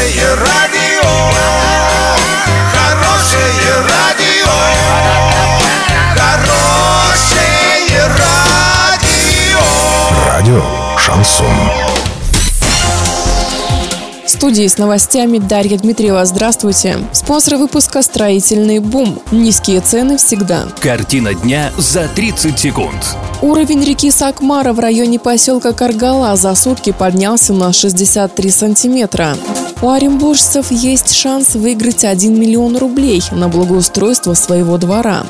Хорошее радио, хорошее радио, хорошее радио. Радио Шансон. В студии с новостями Дарья Дмитриева. Здравствуйте. Спонсор выпуска «Строительный бум». Низкие цены всегда. Картина дня за 30 секунд. Уровень реки Сакмара в районе поселка Каргала за сутки поднялся на 63 сантиметра. У оренбуржцев есть шанс выиграть 1 миллион рублей на благоустройство своего двора.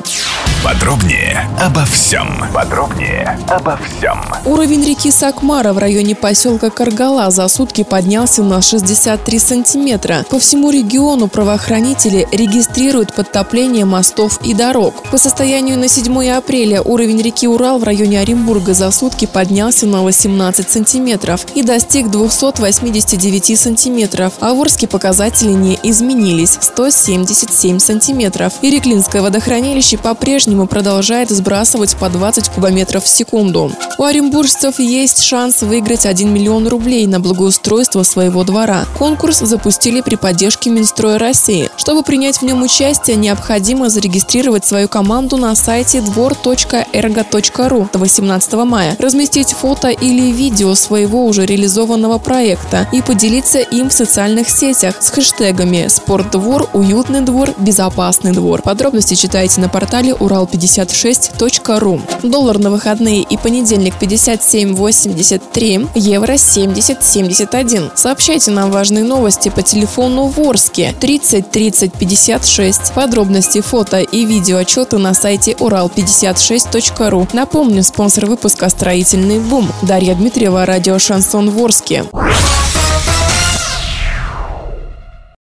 Подробнее обо всем. Подробнее обо всем. Уровень реки Сакмара в районе поселка Каргала за сутки поднялся на 63 сантиметра. По всему региону правоохранители регистрируют подтопление мостов и дорог. По состоянию на 7 апреля уровень реки Урал в районе Оренбурга за сутки поднялся на 18 сантиметров и достиг 289 сантиметров, а в Орске показатели не изменились – 177 сантиметров. Иреклинское водохранилище по-прежнему продолжает сбрасывать по 20 кубометров в секунду. У оренбуржцев есть шанс выиграть 1 миллион рублей на благоустройство своего двора. Конкурс запустили при поддержке Минстроя России. Чтобы принять в нем участие, необходимо зарегистрировать свою команду на сайте двор.эрго.ру до 18 мая, разместить фото или видео своего уже реализованного проекта и поделиться им в социальных сетях с хэштегами «Спортдвор», «Уютный двор», «Безопасный двор». Подробности читайте на портале урал56.ру. Доллар на выходные и понедельник 57.83, евро 70.71. Сообщайте нам важные новости по телефону Ворске 30 30 56. Подробности, фото и видео отчеты на сайте урал56.ру. Напомню, спонсор выпуска «Строительный бум». Дарья Дмитриева, радио «Шансон Ворске».